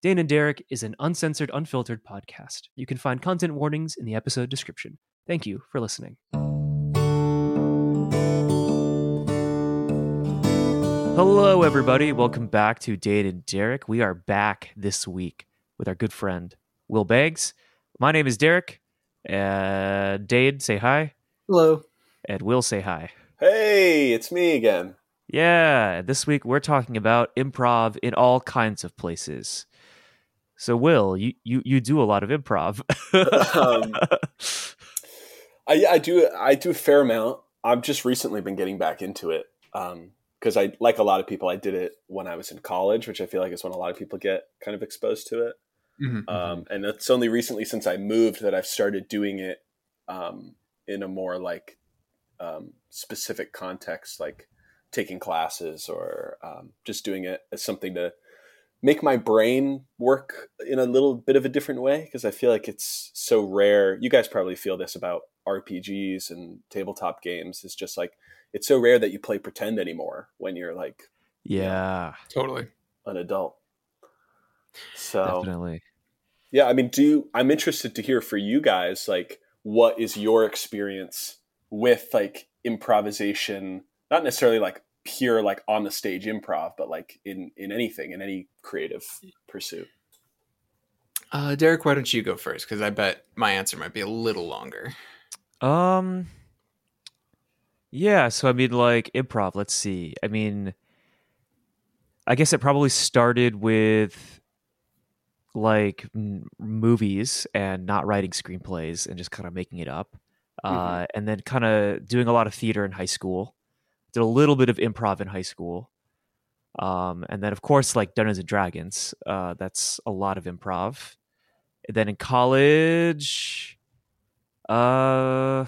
Dane and Derek is an uncensored, unfiltered podcast. You can find content warnings in the episode description. Thank you for listening. Hello, everybody. Welcome back to Dane and Derek. We are back this week with our good friend Will Bangs. My name is Derek. Uh, Dane, say hi. Hello. And Will, say hi. Hey, it's me again. Yeah, this week we're talking about improv in all kinds of places. So, Will, you you, you do a lot of improv. um, I, I do I do a fair amount. I've just recently been getting back into it because um, I like a lot of people. I did it when I was in college, which I feel like is when a lot of people get kind of exposed to it. Mm-hmm, um, mm-hmm. and it's only recently since I moved that I've started doing it um, in a more like um, specific context, like taking classes or um, just doing it as something to make my brain work in a little bit of a different way because I feel like it's so rare. You guys probably feel this about RPGs and tabletop games. It's just like it's so rare that you play pretend anymore when you're like yeah, totally an adult. So definitely. Yeah, I mean, do you, I'm interested to hear for you guys like what is your experience with like improvisation not necessarily like pure like on the stage improv, but like in in anything in any creative pursuit. Uh, Derek, why don't you go first? Because I bet my answer might be a little longer. Um. Yeah, so I mean, like improv. Let's see. I mean, I guess it probably started with like m- movies and not writing screenplays and just kind of making it up, mm-hmm. uh, and then kind of doing a lot of theater in high school did a little bit of improv in high school. Um, and then of course like Dungeons and Dragons, uh, that's a lot of improv. And then in college, uh,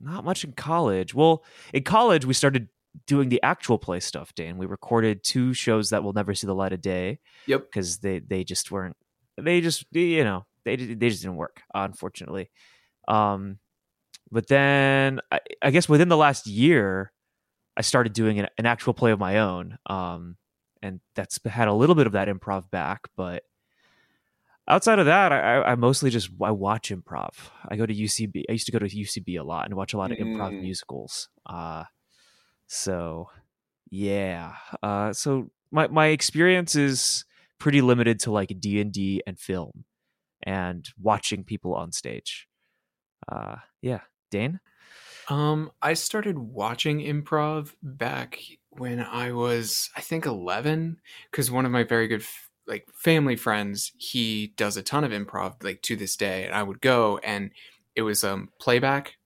not much in college. Well, in college we started doing the actual play stuff. Dan, we recorded two shows that will never see the light of day. Yep, because they they just weren't. They just you know they they just didn't work, unfortunately. Um, but then I, I guess within the last year, I started doing an, an actual play of my own. Um, and that's had a little bit of that improv back, but outside of that, I, I, mostly just I watch improv. I go to UCB. I used to go to UCB a lot and watch a lot of improv mm. musicals. Uh, so yeah. Uh, so my my experience is pretty limited to like D and D and film and watching people on stage. Uh, yeah, Dane. Um, I started watching improv back when I was, I think, eleven, because one of my very good like family friends, he does a ton of improv like to this day, and I would go, and it was um playback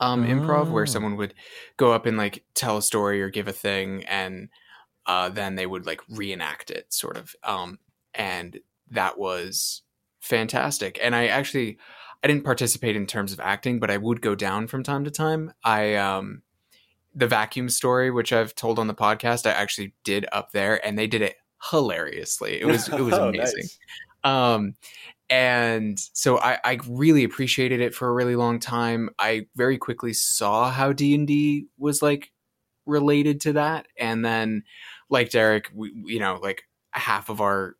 um oh. improv where someone would go up and like tell a story or give a thing, and uh, then they would like reenact it, sort of. Um, and that was fantastic, and I actually I didn't participate in terms of acting, but I would go down from time to time. I um the vacuum story, which I've told on the podcast, I actually did up there, and they did it hilariously. It was it was oh, amazing. Nice. Um, and so I, I really appreciated it for a really long time. I very quickly saw how D and D was like related to that, and then like Derek, we, you know, like half of our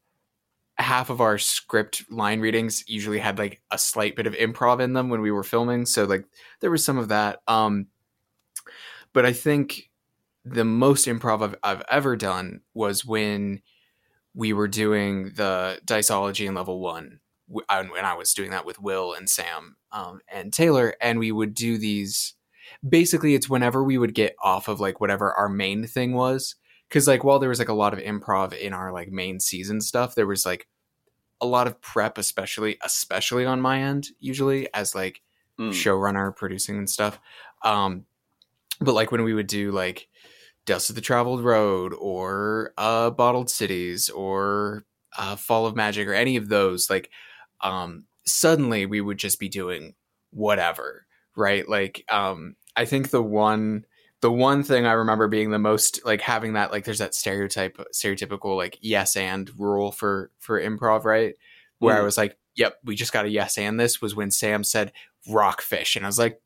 half of our script line readings usually had like a slight bit of improv in them when we were filming so like there was some of that um but i think the most improv I've, I've ever done was when we were doing the diceology in level one when i was doing that with will and sam um, and taylor and we would do these basically it's whenever we would get off of like whatever our main thing was because like while there was like a lot of improv in our like main season stuff there was like a lot of prep especially especially on my end usually as like mm. showrunner producing and stuff um but like when we would do like dust of the traveled road or uh bottled cities or uh fall of magic or any of those like um suddenly we would just be doing whatever right like um i think the one the one thing I remember being the most like having that like there's that stereotype stereotypical like yes and rule for for improv right? Where mm. I was like yep we just got a yes and. This was when Sam said rockfish. And I was like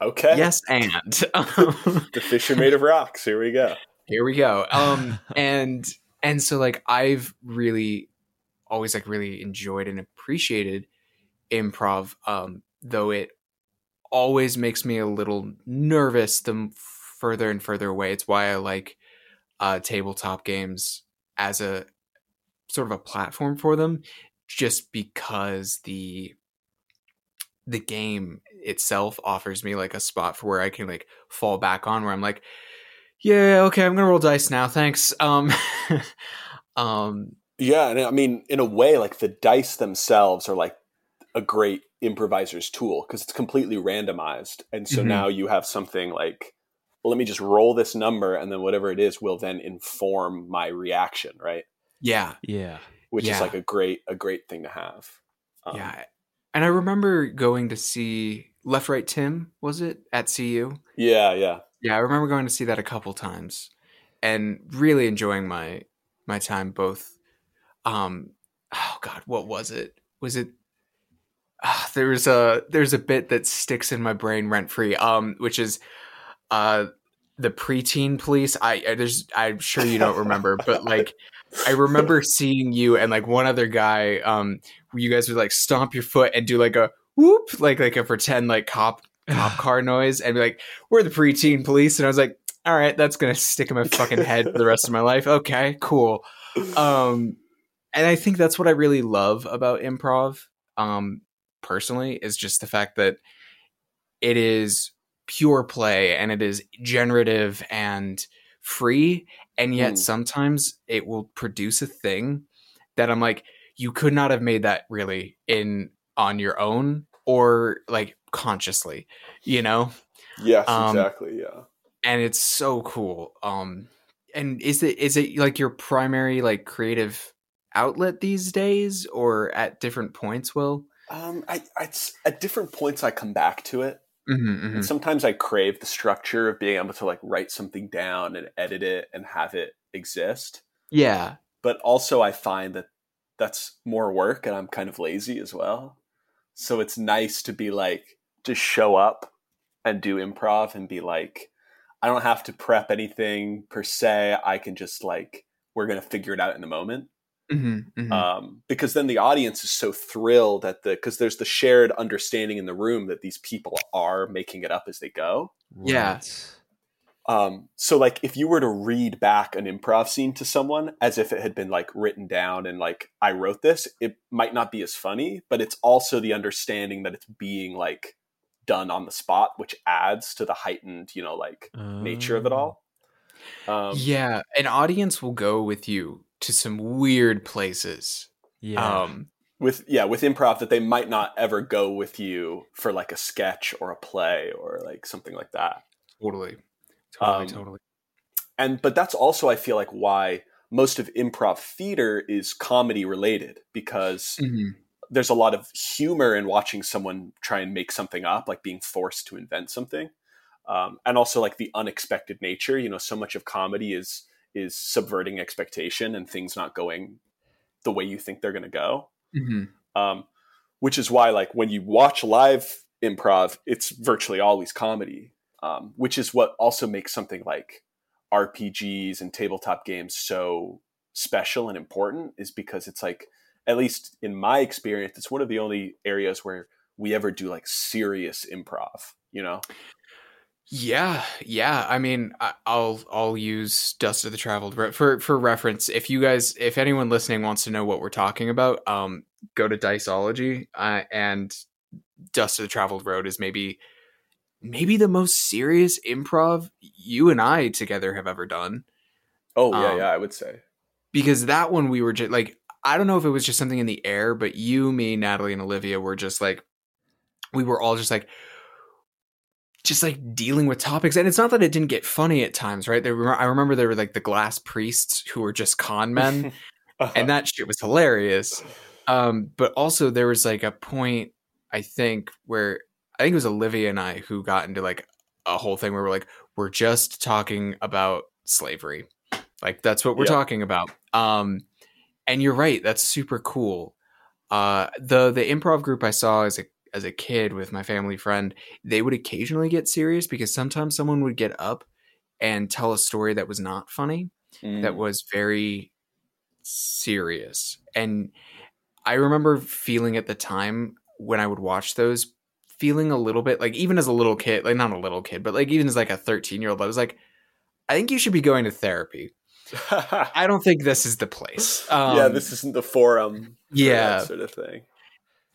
okay. Yes and. The fish are made of rocks. Here we go. Here we go. Um and and so like I've really always like really enjoyed and appreciated improv, um, though it always makes me a little nervous the further and further away. It's why I like uh, tabletop games as a sort of a platform for them, just because the the game itself offers me like a spot for where I can like fall back on where I'm like, yeah, okay, I'm gonna roll dice now, thanks. Um, um, Yeah, and I mean, in a way, like the dice themselves are like a great improviser's tool because it's completely randomized, and so Mhm. now you have something like, let me just roll this number, and then whatever it is will then inform my reaction, right? yeah, Yeah. Which Yeah. is like a great a great thing to have. Um, yeah. And I remember going to see Left Right Tim, was it at CU? yeah, yeah. Yeah, I remember going to see that a couple times and really enjoying my my time both um oh god, what was it? Was it ah, there's a there's a bit that sticks in my brain rent free um which is uh the preteen police I, I there's I'm sure you don't remember but like I remember seeing you and like one other guy um you guys would like stomp your foot and do like a whoop like like a pretend like cop cop car noise and be like we're the preteen police and I was like all right that's gonna stick in my fucking head for the rest of my life. Okay cool. Um and I think that's what I really love about improv um personally is just the fact that it is pure play and it is generative and free and yet Hmm. sometimes it will produce a thing that I'm like you could not have made that really in on your own or like consciously you know Yes, Um, exactly. Yeah. and it's so cool um and is it is it like your primary like creative outlet these days or at different points will Um, I, I it's- at different points I come back to it. Mm-hmm, And sometimes I crave the structure of being able to like write something down and edit it and have it exist. yeah But also I find that that's more work and I'm kind of lazy as well. So it's nice to be like just show up and do improv and be like I don't have to prep anything per se. I can just like we're going to figure it out in the moment. Mm-hmm, mm-hmm. um, because then the audience is so thrilled at the because there's the shared understanding in the room that these people are making it up as they go. Yeah. Right. Um, so like if you were to read back an improv scene to someone as if it had been like written down and like I wrote this, it might not be as funny, but it's also the understanding that it's being like done on the spot, which adds to the heightened, you know, like nature of it all. Um, yeah an audience will go with you to some weird places. Yeah. um with yeah with improv that they might not ever go with you for like a sketch or a play or like something like that. Totally. Totally Um, totally. and but that's also i feel like why most of improv theater is comedy related because Mhm. there's a lot of humor in watching someone try and make something up like being forced to invent something. Um, and also like the unexpected nature you know so much of comedy is is subverting expectation and things not going the way you think they're going to go Mhm. um, which is why like when you watch live improv it's virtually always comedy um, which is what also makes something like rpgs and tabletop games so special and important is because it's like at least in my experience it's one of the only areas where we ever do like serious improv you know Yeah, yeah. I mean, I, I'll I'll use Dust of the Traveled Road for for reference. If you guys, if anyone listening wants to know what we're talking about, um, go to Diceology, uh, and Dust of the Traveled Road is maybe maybe the most serious improv you and I together have ever done. oh yeah Um, yeah i would say Because that one we were just like, I don't know if it was just something in the air, but you, me, Natalie, and Olivia were just like, we were all just like, just like dealing with topics. And it's not that it didn't get funny at times right? There were, i remember there were like the glass priests who were just con men and that shit was hilarious. Um but also there was like a point i think where i think it was olivia and i who got into like a whole thing where we're like we're just talking about slavery. Like that's what we're Yeah. talking about. Um and you're right that's super cool. Uh the the improv group i saw as a as a kid with my family friend they would occasionally get serious because sometimes someone would get up and tell a story that was not funny that Mm. was very serious and I remember feeling at the time when I would watch those, feeling a little bit like even as a little kid, like not a little kid, but like even as like a 13 year old, I was like, I think you should be going to therapy. I don't think this is the place. Um, yeah, this isn't the forum. yeah, sort of thing.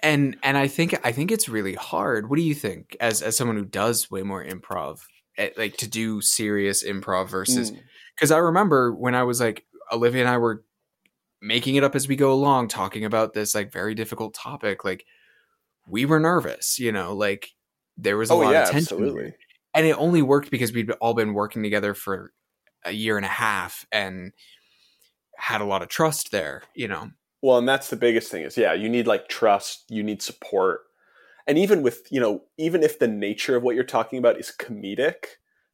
And and I think I think it's really hard. What do you think, as as someone who does way more improv, eh, like to do serious improv versus? Because mm. I remember when I was like Olivia and I were making it up as we go along, talking about this like very difficult topic. Like we were nervous, you know, like there was a oh, lot yeah, of tension. Absolutely. And it only worked because we'd all been working together for a year and a half and had a lot of trust there, you know. Well, and that's the biggest thing is yeah, you need like trust, you need support. And even with, you know, even if the nature of what you're talking about is comedic,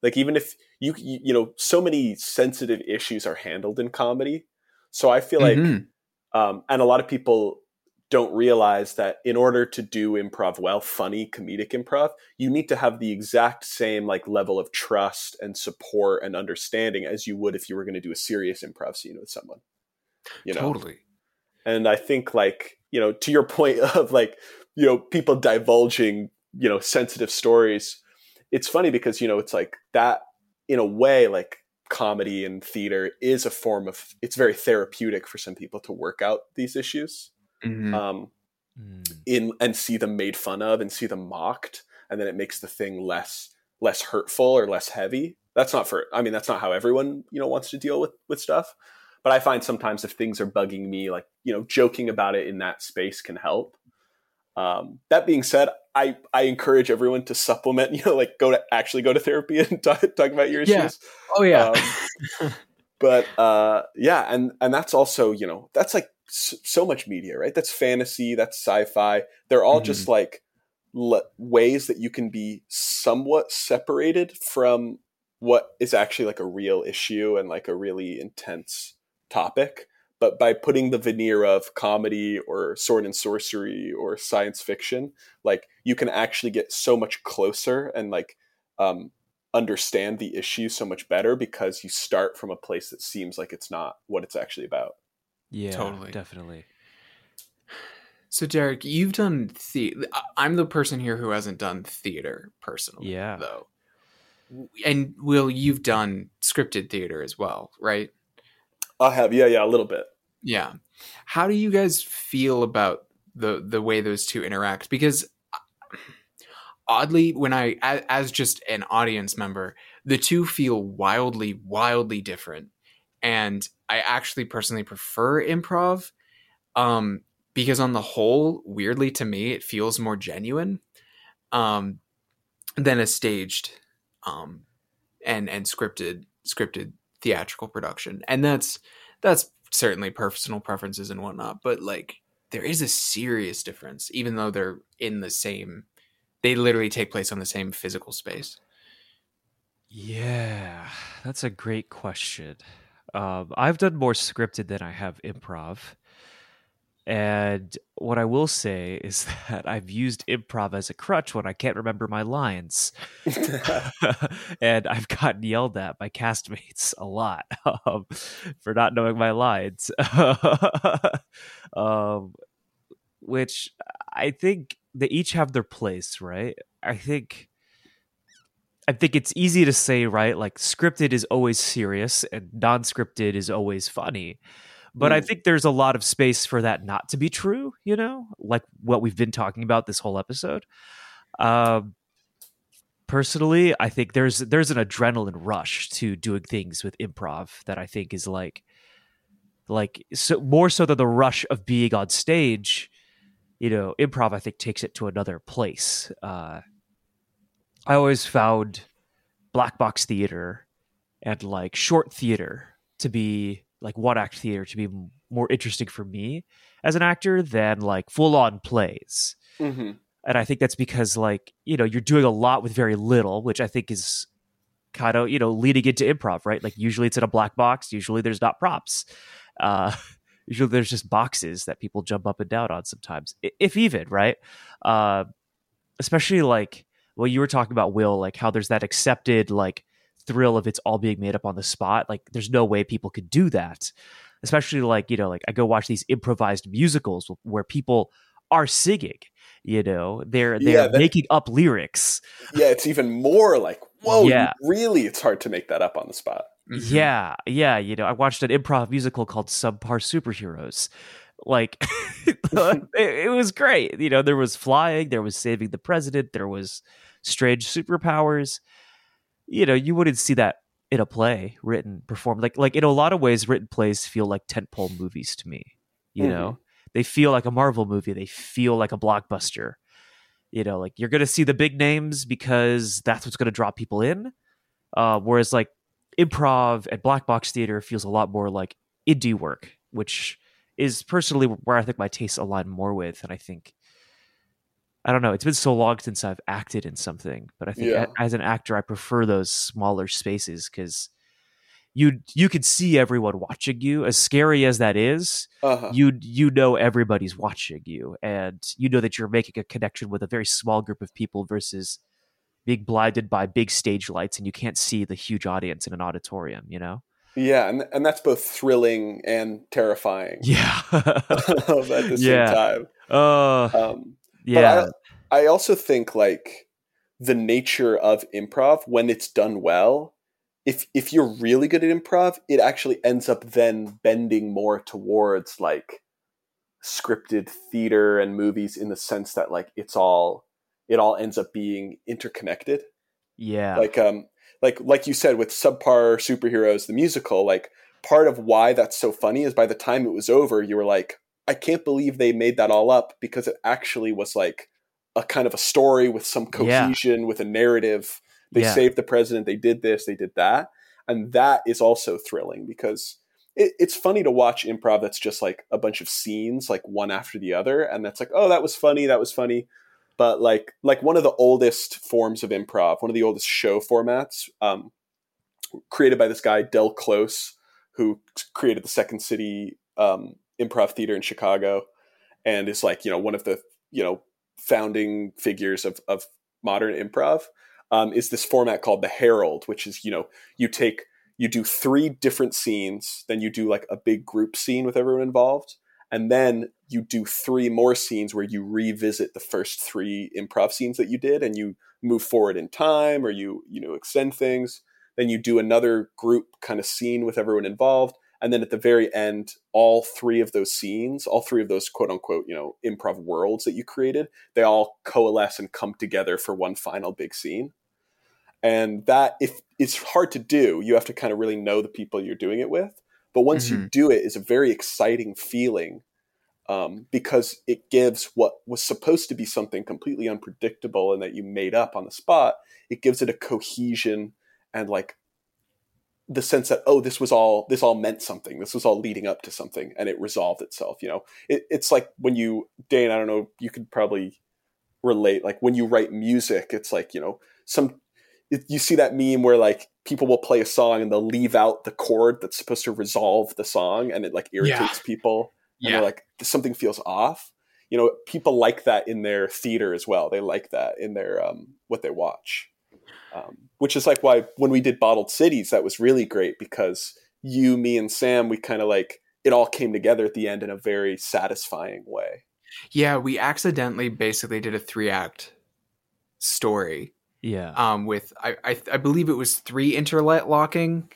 like even if you you know, so many sensitive issues are handled in comedy. So I feel like mm-hmm. um and a lot of people don't realize that in order to do improv well, funny comedic improv, you need to have the exact same like level of trust and support and understanding as you would if you were going to do a serious improv scene with someone. You know? Totally. And I think like, you know, to your point of like, you know, people divulging, you know, sensitive stories, it's funny because, you know, it's like that in a way like comedy and theater is a form of it's very therapeutic for some people to work out these issues mm-hmm. um, mm. in and see them made fun of and see them mocked, and then it makes the thing less less hurtful or less heavy. That's not for. I mean, that's not how everyone you know wants to deal with with stuff. But I find sometimes if things are bugging me, like you know, joking about it in that space can help. Um, that being said, I, I encourage everyone to supplement, you know, like go to actually go to therapy and talk, talk about your issues. Yeah. Oh yeah. Um, but uh, yeah, and and that's also you know that's like so much media, right? That's fantasy, that's sci-fi. They're all mm-hmm. just like le- ways that you can be somewhat separated from what is actually like a real issue and like a really intense topic. But by putting the veneer of comedy or sword and sorcery or science fiction, like you can actually get so much closer and like um, understand the issue so much better because you start from a place that seems like it's not what it's actually about. Yeah, totally, definitely. So Derek, you've done theater. I'm the person here who hasn't done theater personally. Yeah, though. And Will, you've done scripted theater as well, right? I have, yeah, yeah, a little bit. Yeah. How do you guys feel about the the way those two interact? Because uh, oddly, when I as just an audience member, the two feel wildly, wildly different and I actually personally prefer improv um, because on the whole, weirdly to me, it feels more genuine um, than a staged um, and and scripted scripted theatrical production, and that's that's certainly personal preferences and whatnot, but like there is a serious difference, even though they're in the same. They literally take place on the same physical space. Yeah, that's a great question. Um, I've done more scripted than I have improv. And what I will say is that I've used improv as a crutch when I can't remember my lines. and I've gotten yelled at by castmates a lot um, for not knowing my lines. um, which I think they each have their place, right? I think I think it's easy to say, right? Like scripted is always serious and non-scripted is always funny. But mm. I think there's a lot of space for that not to be true, you know, like what we've been talking about this whole episode. Um, personally, I think there's there's an adrenaline rush to doing things with improv that I think is like like so more so than the rush of being on stage. You know, improv I think takes it to another place. Uh, I always found black box theater and like short theater to be like one act theater to be more interesting for me as an actor than like full on plays. Mm-hmm. And I think that's because like, you know, you're doing a lot with very little, which I think is kind of, you know, leading into improv, right? Like usually it's in a black box, usually there's not props. Uh usually there's just boxes that people jump up and down on sometimes, if even, right? Uh especially like well you were talking about will like how there's that accepted like thrill of it's all being made up on the spot like there's no way people could do that especially like you know like i go watch these improvised musicals where people are singing you know they're they're Yeah, that- making up lyrics yeah, it's even more like whoa. Yeah. Really, it's hard to make that up on the spot. Mhm. yeah yeah you know i watched an improv musical called subpar superheroes like it, it was great you know there was flying there was saving the president there was strange superpowers you know you wouldn't see that in a play written performed like like in a lot of ways written plays feel like tentpole movies to me you Mhm. know? They feel like a marvel movie. They feel like a blockbuster. You know like you're gonna see the big names because that's what's gonna draw people in uh, whereas like improv and black box theater feels a lot more like indie work which is personally where i think my tastes align more with and i think i don't know it's been so long since i've acted in something but i think Yeah. a- as an actor i prefer those smaller spaces because you you could see everyone watching you as scary as that is Uh-huh. you you know everybody's watching you and you know that you're making a connection with a very small group of people versus being blinded by big stage lights and you can't see the huge audience in an auditorium you know Yeah, and and that's both thrilling and terrifying yeah at the same Yeah. time. uh Um, yeah But I, I also think like the nature of improv when it's done well, if if you're really good at improv, it actually ends up then bending more towards like scripted theater and movies in the sense that like it's all it all ends up being interconnected. yeah Like um like like you said with subpar superheroes the musical, like part of why that's so funny is by the time it was over, you were like, I can't believe they made that all up because it actually was like a kind of a story with some Yeah. cohesion, with a narrative. They Yeah. saved the president, they did this, they did that. And that is also thrilling because it, it's funny to watch improv that's just like a bunch of scenes, like one after the other. And that's like, oh, that was funny, that was funny. But like like one of the oldest forms of improv, one of the oldest show formats, um, created by this guy, Del Close, who created the Second City um, Improv Theater in Chicago, and is like you know one of the you know founding figures of of modern improv. Um, is this format called the Herald, which is you know you take you do three different scenes, then you do like a big group scene with everyone involved, and then you do three more scenes where you revisit the first three improv scenes that you did, and you move forward in time or you you know extend things then you do another group kind of scene with everyone involved and then at the very end all three of those scenes all three of those quote unquote you know improv worlds that you created they all coalesce and come together for one final big scene and that if it's hard to do you have to kind of really know the people you're doing it with but once you Mhm. do it it's a very exciting feeling um, because it gives what was supposed to be something completely unpredictable and that you made up on the spot it gives it a cohesion and like the sense that oh this was all this all meant something. This was all leading up to something and it resolved itself you know? It, it's like when you dane i don't know you could probably relate. Like when you write music it's like you know some it, you see that meme where like people will play a song and they'll leave out the chord that's supposed to resolve the song and it like irritates people and Yeah. they're like something feels off. You know people like that in their theater as well. They like that in their um what they watch um, which is like why when we did bottled cities that was really great because you me and sam we kind of like it all came together at the end in a very satisfying way Yeah, we accidentally basically did a three act story yeah um, with I, I I believe it was three interlocking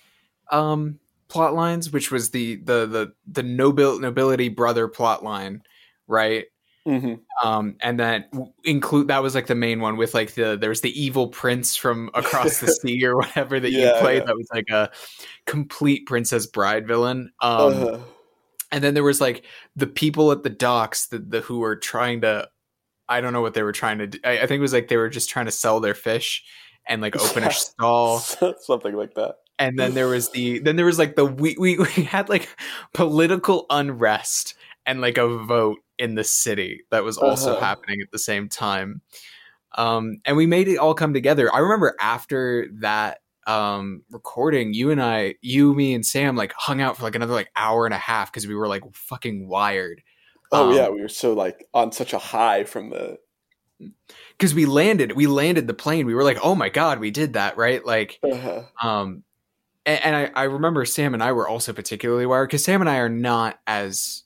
um, plot lines, which was the the the the nobil nobility brother plot line, right? Mm-hmm. Um, and w- include that was like the main one with like the there was the evil prince from across the sea or whatever that Yeah, you played yeah. that was like a complete Princess Bride villain. Um, uh, and then there was like the people at the docks the, the who were trying to i don't know what they were trying to do I, I think it was like they were just trying to sell their fish and like open a stall something like that and then there was the then there was like the we, we we had like political unrest and like a vote in the city that was also Uh-huh. happening at the same time. Um and we made it all come together. I remember after that um recording you and i you me and sam like hung out for like another like hour and a half because we were like fucking wired. Oh Um, yeah we were so like on such a high from the because we landed we landed the plane. We were like oh my god we did that right? Like uh, um and, and I, I remember Sam and I were also particularly wired because Sam and I are not as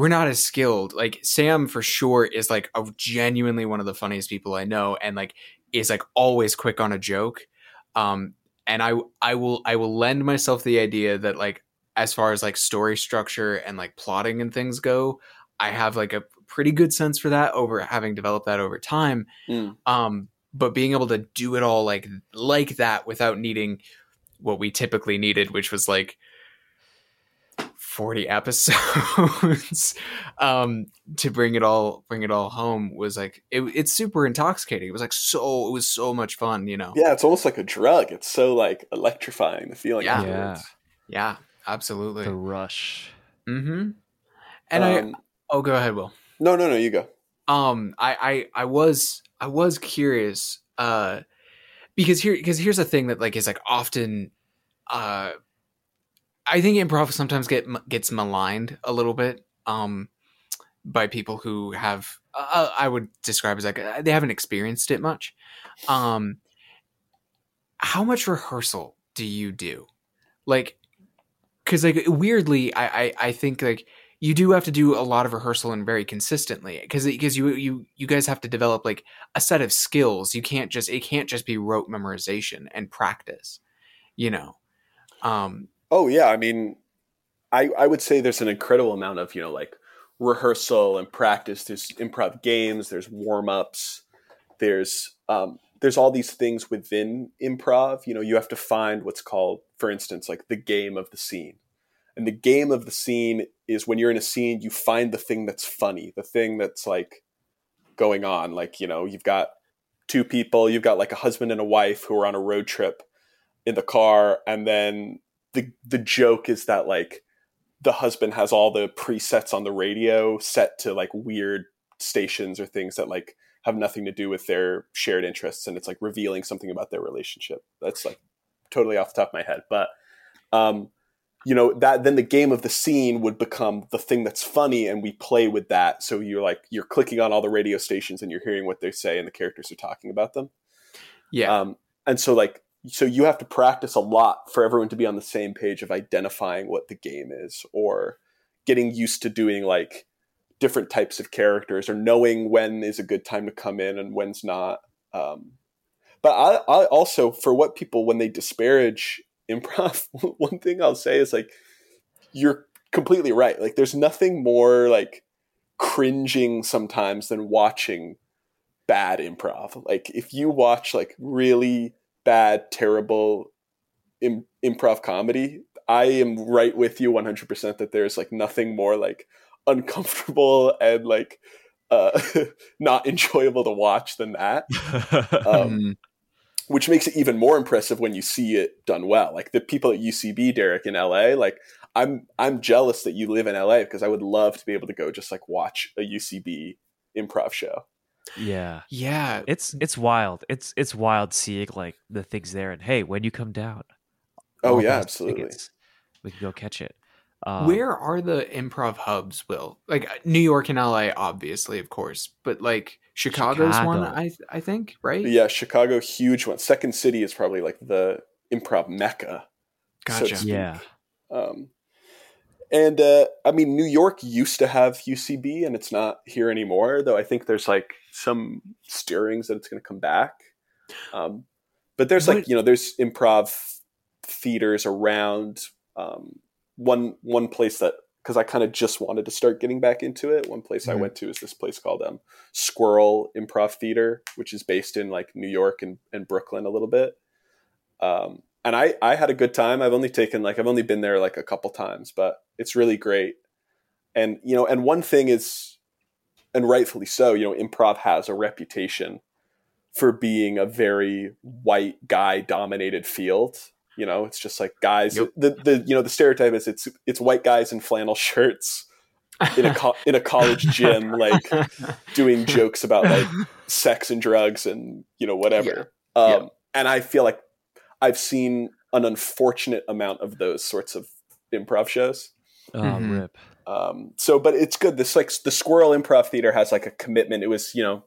we're not as skilled. Like Sam for sure is like a genuinely one of the funniest people I know, and like is like always quick on a joke. Um, and I I will I will lend myself the idea that like as far as like story structure and like plotting and things go, I have like a pretty good sense for that over having developed that over time. Mm. Um, but being able to do it all like like that without needing what we typically needed, which was like 40 episodes um to bring it all bring it all home was like it, it's super intoxicating it was like so it was so much fun you know Yeah, it's almost like a drug. It's so like electrifying the feeling. Yeah. afterwards. yeah absolutely The rush. mm-hmm and i Um, oh go ahead will no, no, no. You go. um I, I i was i was curious uh because here because here's the thing that like is like often uh i think improv sometimes get gets maligned a little bit um by people who have uh, i would describe as like uh, they haven't experienced it much. Um how much rehearsal do you do? Like because like weirdly I, I i think like you do have to do a lot of rehearsal and very consistently because because you you you guys have to develop like a set of skills. You can't just it can't just be rote memorization and practice you know? Um Oh yeah, I mean, I I would say there's an incredible amount of you know like rehearsal and practice. There's improv games. There's warm ups. There's um, there's all these things within improv. You know, you have to find what's called, for instance, like the game of the scene. And the game of the scene is when you're in a scene, you find the thing that's funny, the thing that's like going on. Like you know, you've got two people, you've got like a husband and a wife who are on a road trip in the car, and then the the joke is that like the husband has all the presets on the radio set to like weird stations or things that like have nothing to do with their shared interests and it's like revealing something about their relationship. That's like totally off the top of my head. But um you know that then the game of the scene would become the thing that's funny and we play with that. So you're like you're clicking on all the radio stations and you're hearing what they say and the characters are talking about them. Yeah. Um, and so like so you have to practice a lot for everyone to be on the same page of identifying what the game is or getting used to doing like different types of characters or knowing when is a good time to come in and when's not um, but I, I also for what people when they disparage improv one thing i'll say is like you're completely right. Like there's nothing more like cringing sometimes than watching bad improv. Like if you watch like really bad, terrible Im- improv comedy, I am right with you 100% that there's like nothing more like uncomfortable and like uh, not enjoyable to watch than that. Um, Mm. which makes it even more impressive when you see it done well. Like the people at UCB, Derek in LA, like I'm I'm jealous that you live in LA because I would love to be able to go just like watch a UCB improv show. Yeah. yeah It's it's wild. It's it's wild seeing like the things there and hey, when you come down. Oh yeah, absolutely. tickets, we can go catch it. Um, Where are the improv hubs, Will? Like uh, New York and LA, obviously, of course, but like Chicago's one, I I think, right? Yeah, Chicago, huge one. Second City is probably like the improv mecca. Gotcha. speak. Yeah. Um, and uh, I mean, New York used to have UCB, and it's not here anymore. Though I think there's like some stirrings that it's going to come back. Um, but there's like you know, there's improv theaters around. Um, one one place that because I kind of just wanted to start getting back into it. One place I Mhm. went to is this place called um, Squirrel Improv Theater, which is based in like New York and, and Brooklyn a little bit. Um, and I, I had a good time. I've only taken like I've only been there like a couple times, but it's really great. And you know, and one thing is, and rightfully so, you know, improv has a reputation for being a very white guy dominated field. You know, it's just like guys. Yep. The the you know the stereotype is it's it's white guys in flannel shirts in a co- in a college gym, like doing jokes about like sex and drugs and you know whatever. Yeah. Um, Yeah. And I feel like I've seen an unfortunate amount of those sorts of improv shows. Oh, Mhm. rip. Um, so, but it's good. This like the Squirrel Improv Theater has like a commitment. It was you know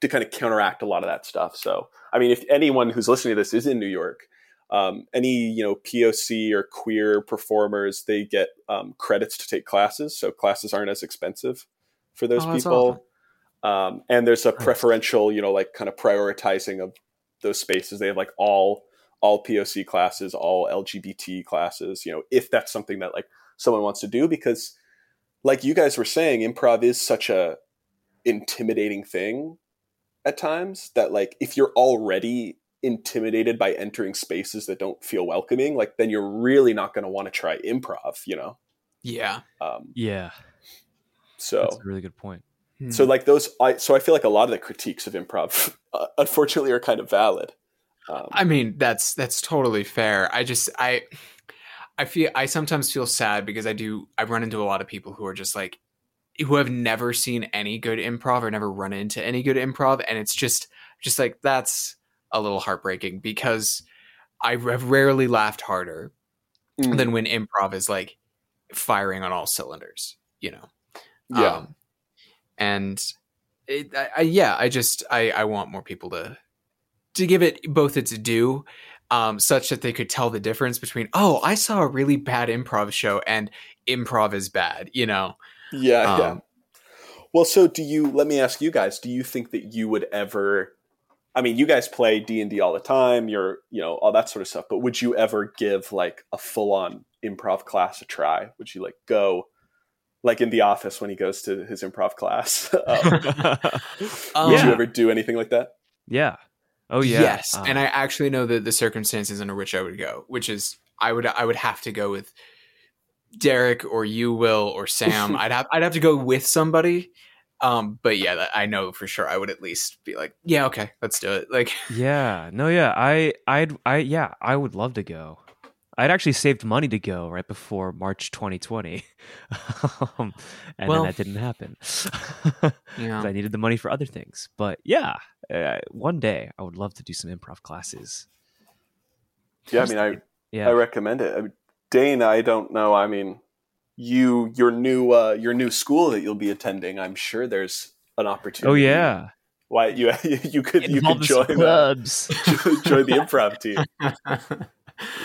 to kind of counteract a lot of that stuff. So, I mean, if anyone who's listening to this is in New York, um, any you know POC or queer performers they get um, credits to take classes, so classes aren't as expensive for those Oh, that's people. Um, and there's a preferential, you know, like kind of prioritizing of those spaces. They have like all all POC classes, all LGBT classes. You know, if that's something that like someone wants to do, because like you guys were saying, improv is such a intimidating thing at times that like if you're already intimidated by entering spaces that don't feel welcoming, like then you're really not going to want to try improv. You know, Yeah. um, Yeah, so that's a really good point. Hmm. so like those i so i feel like a lot of the critiques of improv uh, unfortunately are kind of valid um, I mean, that's that's totally fair. I just I I feel I sometimes feel sad because I do I run into a lot of people who are just like who have never seen any good improv or never run into any good improv and it's just just like that's a little heartbreaking because I have rarely laughed harder mm, than when improv is like firing on all cylinders, you know. yeah Um, and it, I, I, yeah, I just I, I want more people to to give it both its due, um, such that they could tell the difference between oh, I saw a really bad improv show and improv is bad, you know. yeah yeah um, well so do you let me ask you guys do you think that you would ever i mean you guys play d&d all the time you're you know all that sort of stuff but would you ever give like a full-on improv class a try would you like go like in the office when he goes to his improv class um, Um, would Yeah. you ever do anything like that yeah. Oh yeah. Yes, Um, and I actually know the the circumstances under which I would go, which is I would I would have to go with Derek or you will or Sam. I'd have I'd have to go with somebody. Um, but yeah, that, I know for sure I would at least be like, yeah, okay, let's do it. Like, Yeah. No, yeah. I I'd I yeah, I would love to go. I'd actually saved money to go right before March 2020. um, and Well- then that didn't happen. you know, 'Cause I needed the money for other things. But yeah, uh, one day I would love to do some improv classes. yeah i mean i Yeah. I recommend it. I mean, Dane, I don't know. I mean, you your new uh, your new school that you'll be attending. I'm sure there's an opportunity. oh yeah. Why you you could you could Involved in some join uh, clubs. join the improv team.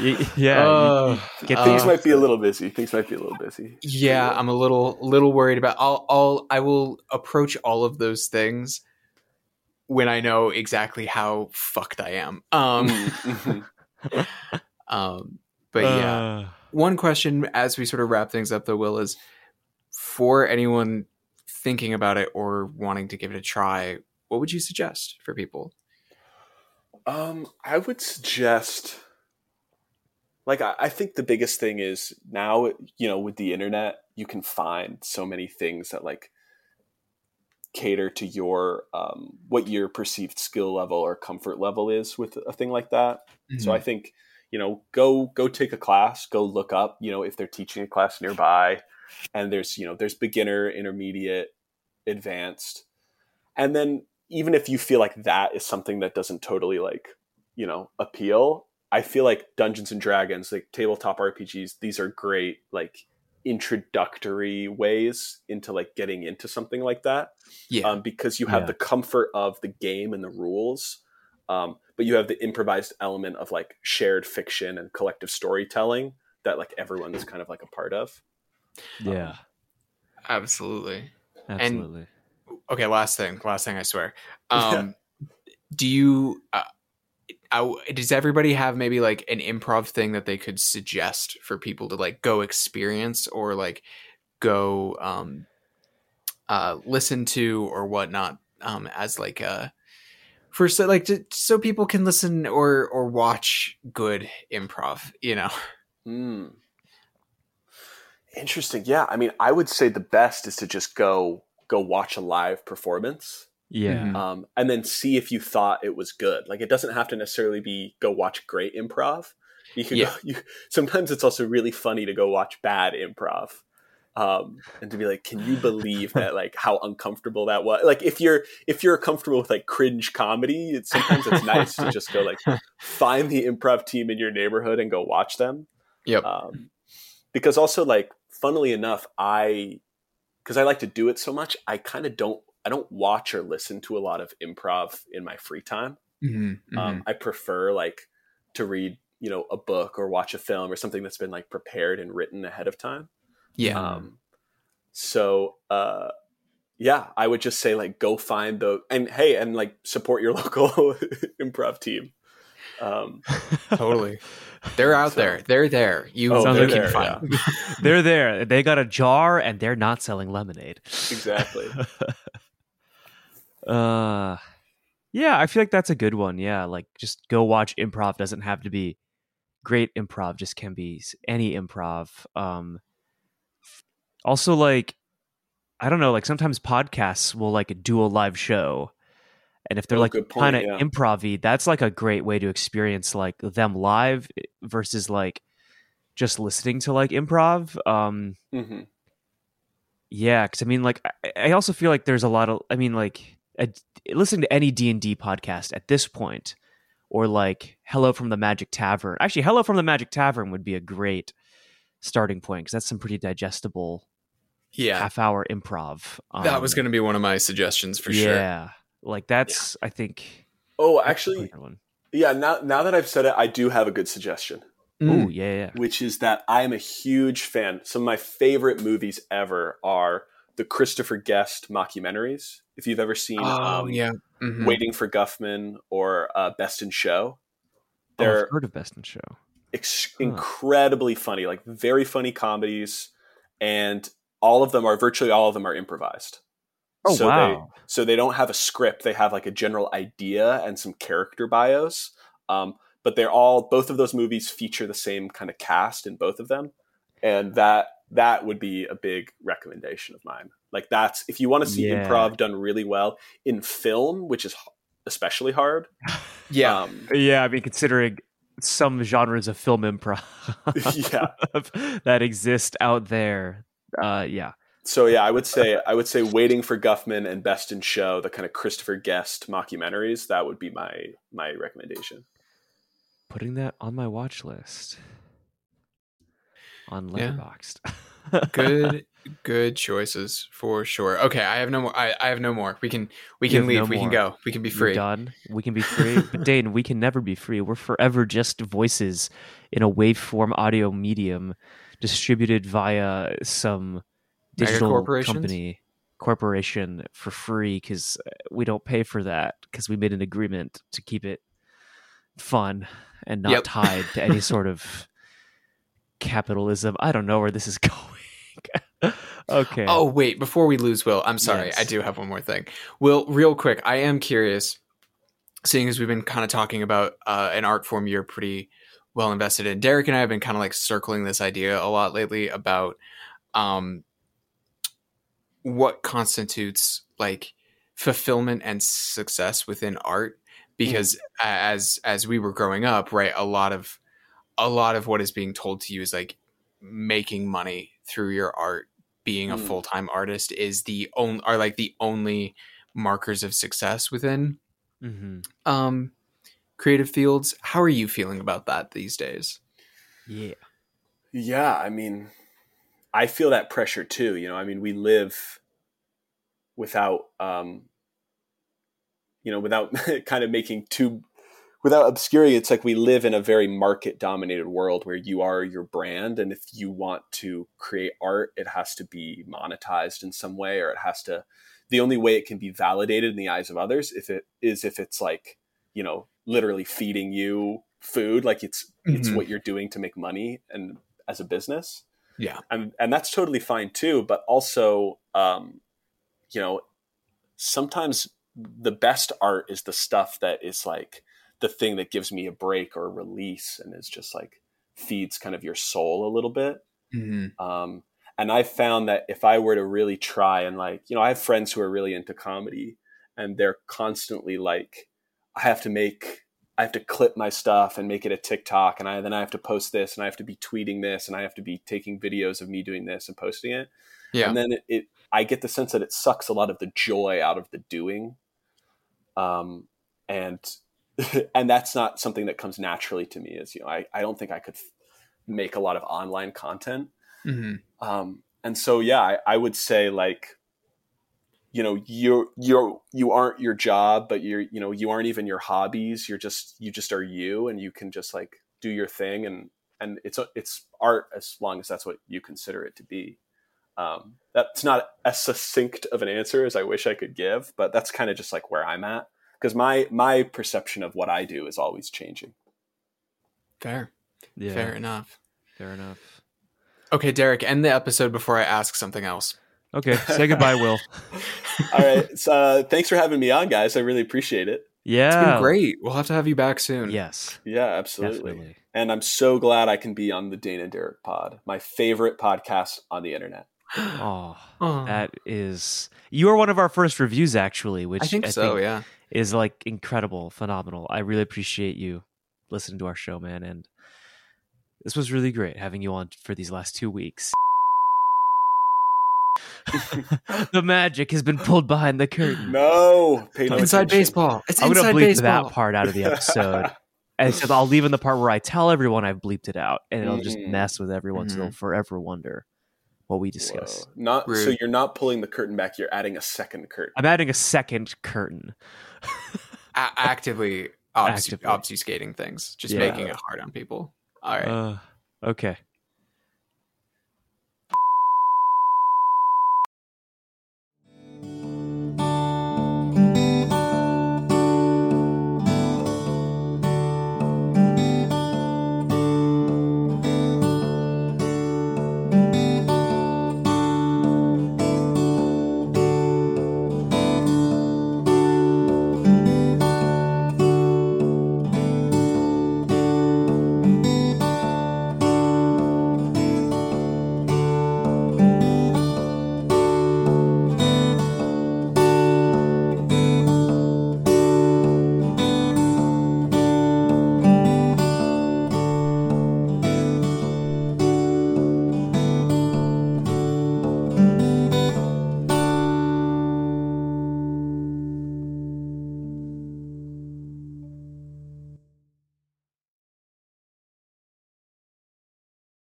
Y- yeah. you- Oh, get uh, Things the- might be a little busy. Things might be a little busy. yeah, I'm a little little worried about. I'll I'll I will approach all of those things when I know exactly how fucked I am. Um, Mm, mhm. um, but yeah. Uh, one question as we sort of wrap things up though will is for anyone thinking about it or wanting to give it a try what would you suggest for people Um, I would suggest, like, I, I think the biggest thing is now, you know, with the internet, you can find so many things that like cater to your um, what your perceived skill level or comfort level is with a thing like that. So I think you know, go go take a class, go look up, you know, if they're teaching a class nearby, and there's you know there's beginner, intermediate, advanced, and then even if you feel like that is something that doesn't totally like you know appeal, I feel like Dungeons and Dragons, like tabletop RPGs, these are great like introductory ways into like getting into something like that yeah um, because you have Yeah. the comfort of the game and the rules, um, but you have the improvised element of like shared fiction and collective storytelling that like everyone is kind of like a part of. yeah. absolutely Absolutely. okay last thing last thing i swear um do you uh, I, does everybody have maybe like an improv thing that they could suggest for people to like go experience or like go um uh listen to or whatnot um as like a for so like to, so people can listen or or watch good improv you know Mm. Interesting. Yeah, I mean, I would say the best is to just go go watch a live performance, yeah. Um, and then see if you thought it was good. Like, it doesn't have to necessarily be go watch great improv. You can Yeah. go, you, sometimes it's also really funny to go watch bad improv. Um, and to be like, can you believe that? Like, how uncomfortable that was. Like, if you're if you're comfortable with like cringe comedy, it's, sometimes it's nice to just go like find the improv team in your neighborhood and go watch them yep um, because also like funnily enough i because i like to do it so much i kind of don't i don't watch or listen to a lot of improv in my free time Mhm, mhm. um, i prefer like to read you know a book or watch a film or something that's been like prepared and written ahead of time. Yeah. Um, so uh, yeah, I would just say like go find the and hey and like support your local improv team. Um, totally. They're out So- there. They're there. You, Oh, they're can there, find. they're there. They got a jar and they're not selling lemonade. exactly. Uh yeah, I feel like that's a good one. Yeah, like just go watch improv doesn't have to be great improv, just can be any improv. Um also like I don't know, like sometimes podcasts will like do a live show. And if they're Oh, like kind of yeah. improv-y, that's like a great way to experience like them live eh, versus like just listening to like improv. Um hmm yeah, because I mean, like, I, I also feel like there's a lot of, I mean, like, a, listening to any D and D podcast at this point, or like Hello from the Magic Tavern. Actually, Hello from the Magic Tavern would be a great starting point because that's some pretty digestible Yeah. half hour improv. that was Um, going to be one of my suggestions for sure. yeah, like that's I think Oh, actually, yeah. Now, now that I've said it, I do have a good suggestion, Mm. Oh yeah, yeah. which is that I am a huge fan. Some of my favorite movies ever are the Christopher Guest mockumentaries. If you've ever seen, Oh, um, yeah. Mhm. Waiting for Guffman or uh, Best in Show, Oh, they're I've heard of Best in Show. ex- Huh. incredibly funny, like very funny comedies, and all of them are virtually all of them are improvised. Oh So they- wow. so they don't have a script; they have like a general idea and some character bios. Um, but they're all both of those movies feature the same kind of cast in both of them, and that that would be a big recommendation of mine. Like that's if you want to see Yeah. improv done really well in film, which is especially hard. Yeah. Um, yeah, I mean, considering some genres of film improv yeah. that exist out there, uh, yeah. So yeah, I would say I would say waiting for Guffman and Best in Show, the kind of Christopher Guest mockumentaries. That would be my my recommendation. putting that on my watch list on Yeah. Good good choices for sure. Okay, I have no more I, I have no more. We can we can leave. no we can go. We can be You're free. done. We can be free, but Dane, we can never be free. We're forever just voices in a waveform audio medium distributed via some digital company corporation for free because uh, we don't pay for that because we made an agreement to keep it fun and not Yep. tied to any sort of capitalism. I don't know where this is going. okay. Oh wait, before we lose Will, I'm sorry. Yes. I do have one more thing. Will, real quick, I am curious, seeing as we've been kind of talking about uh, an art form you're pretty well invested in. Derek and I have been kind of like circling this idea a lot lately about um, what constitutes like fulfillment and success within art because as as we were growing up right a lot of a lot of what is being told to you is like making money through your art being a Mm. full-time artist is the only are like the only markers of success within hmm um creative fields how are you feeling about that these days yeah. Yeah, I mean, I feel that pressure too. You know, I mean, we live without, um, you know, without kind of making too, without obscuring. It's like we live in a very market-dominated world where you are your brand, and if you want to create art, it has to be monetized in some way, or it has to. The only way it can be validated in the eyes of others if it is if it's like you know literally feeding you food like it's it's Mhm. what you're doing to make money and as a business yeah and and that's totally fine too but also um you know sometimes the best art is the stuff that is like the thing that gives me a break or a release and is just like feeds kind of your soul a little bit hmm um, and I found that if I were to really try and like, you know, I have friends who are really into comedy and they're constantly like, I have to make, I have to clip my stuff and make it a TikTok. And I, then I have to post this and I have to be tweeting this and I have to be taking videos of me doing this and posting it. yeah And then it, it, I get the sense that it sucks a lot of the joy out of the doing. Um, and, and that's not something that comes naturally to me is, you know, I, I don't think I could f- make a lot of online content. Hmm um, and so yeah I, I would say like you know you're you're you aren't your job but you're you know you aren't even your hobbies. You're just you just are you and you can just like do your thing. And and it's it's art as long as that's what you consider it to be. Um, that's not as succinct of an answer as i wish i could give but that's kind of just like where i'm at because my my perception of what i do is always changing Fair. Yeah, Fair enough. fair enough. Okay, Derek, end the episode before I ask something else. Okay, say goodbye, Will. all right so, uh, thanks for having me on guys i really appreciate it Yeah, It's been great. We'll have to have you back soon. Yes, yeah absolutely definitely. and i'm so glad i can be on the dana derek pod my favorite podcast on the internet Oh, Oh, that is. You are one of our first reviews, actually, which I think so, yeah. Is like incredible, phenomenal. I really appreciate you listening to our show, man. And this was really great having you on for these last two weeks. the magic has been pulled behind the curtain. no pay no Inside attention. baseball. It's I'm gonna inside bleep baseball. that part out of the episode. Except I'll leave in the part where I tell everyone I've bleeped it out, and it'll just Mhm. mess with everyone, so Mhm. they'll forever wonder what we discuss. Whoa. Not so you're not pulling the curtain back. You're adding a second curtain. I'm adding a second curtain. A- actively, obfus- Actively. obfuscating things, just Yeah. making it hard on people. All right. Uh, okay.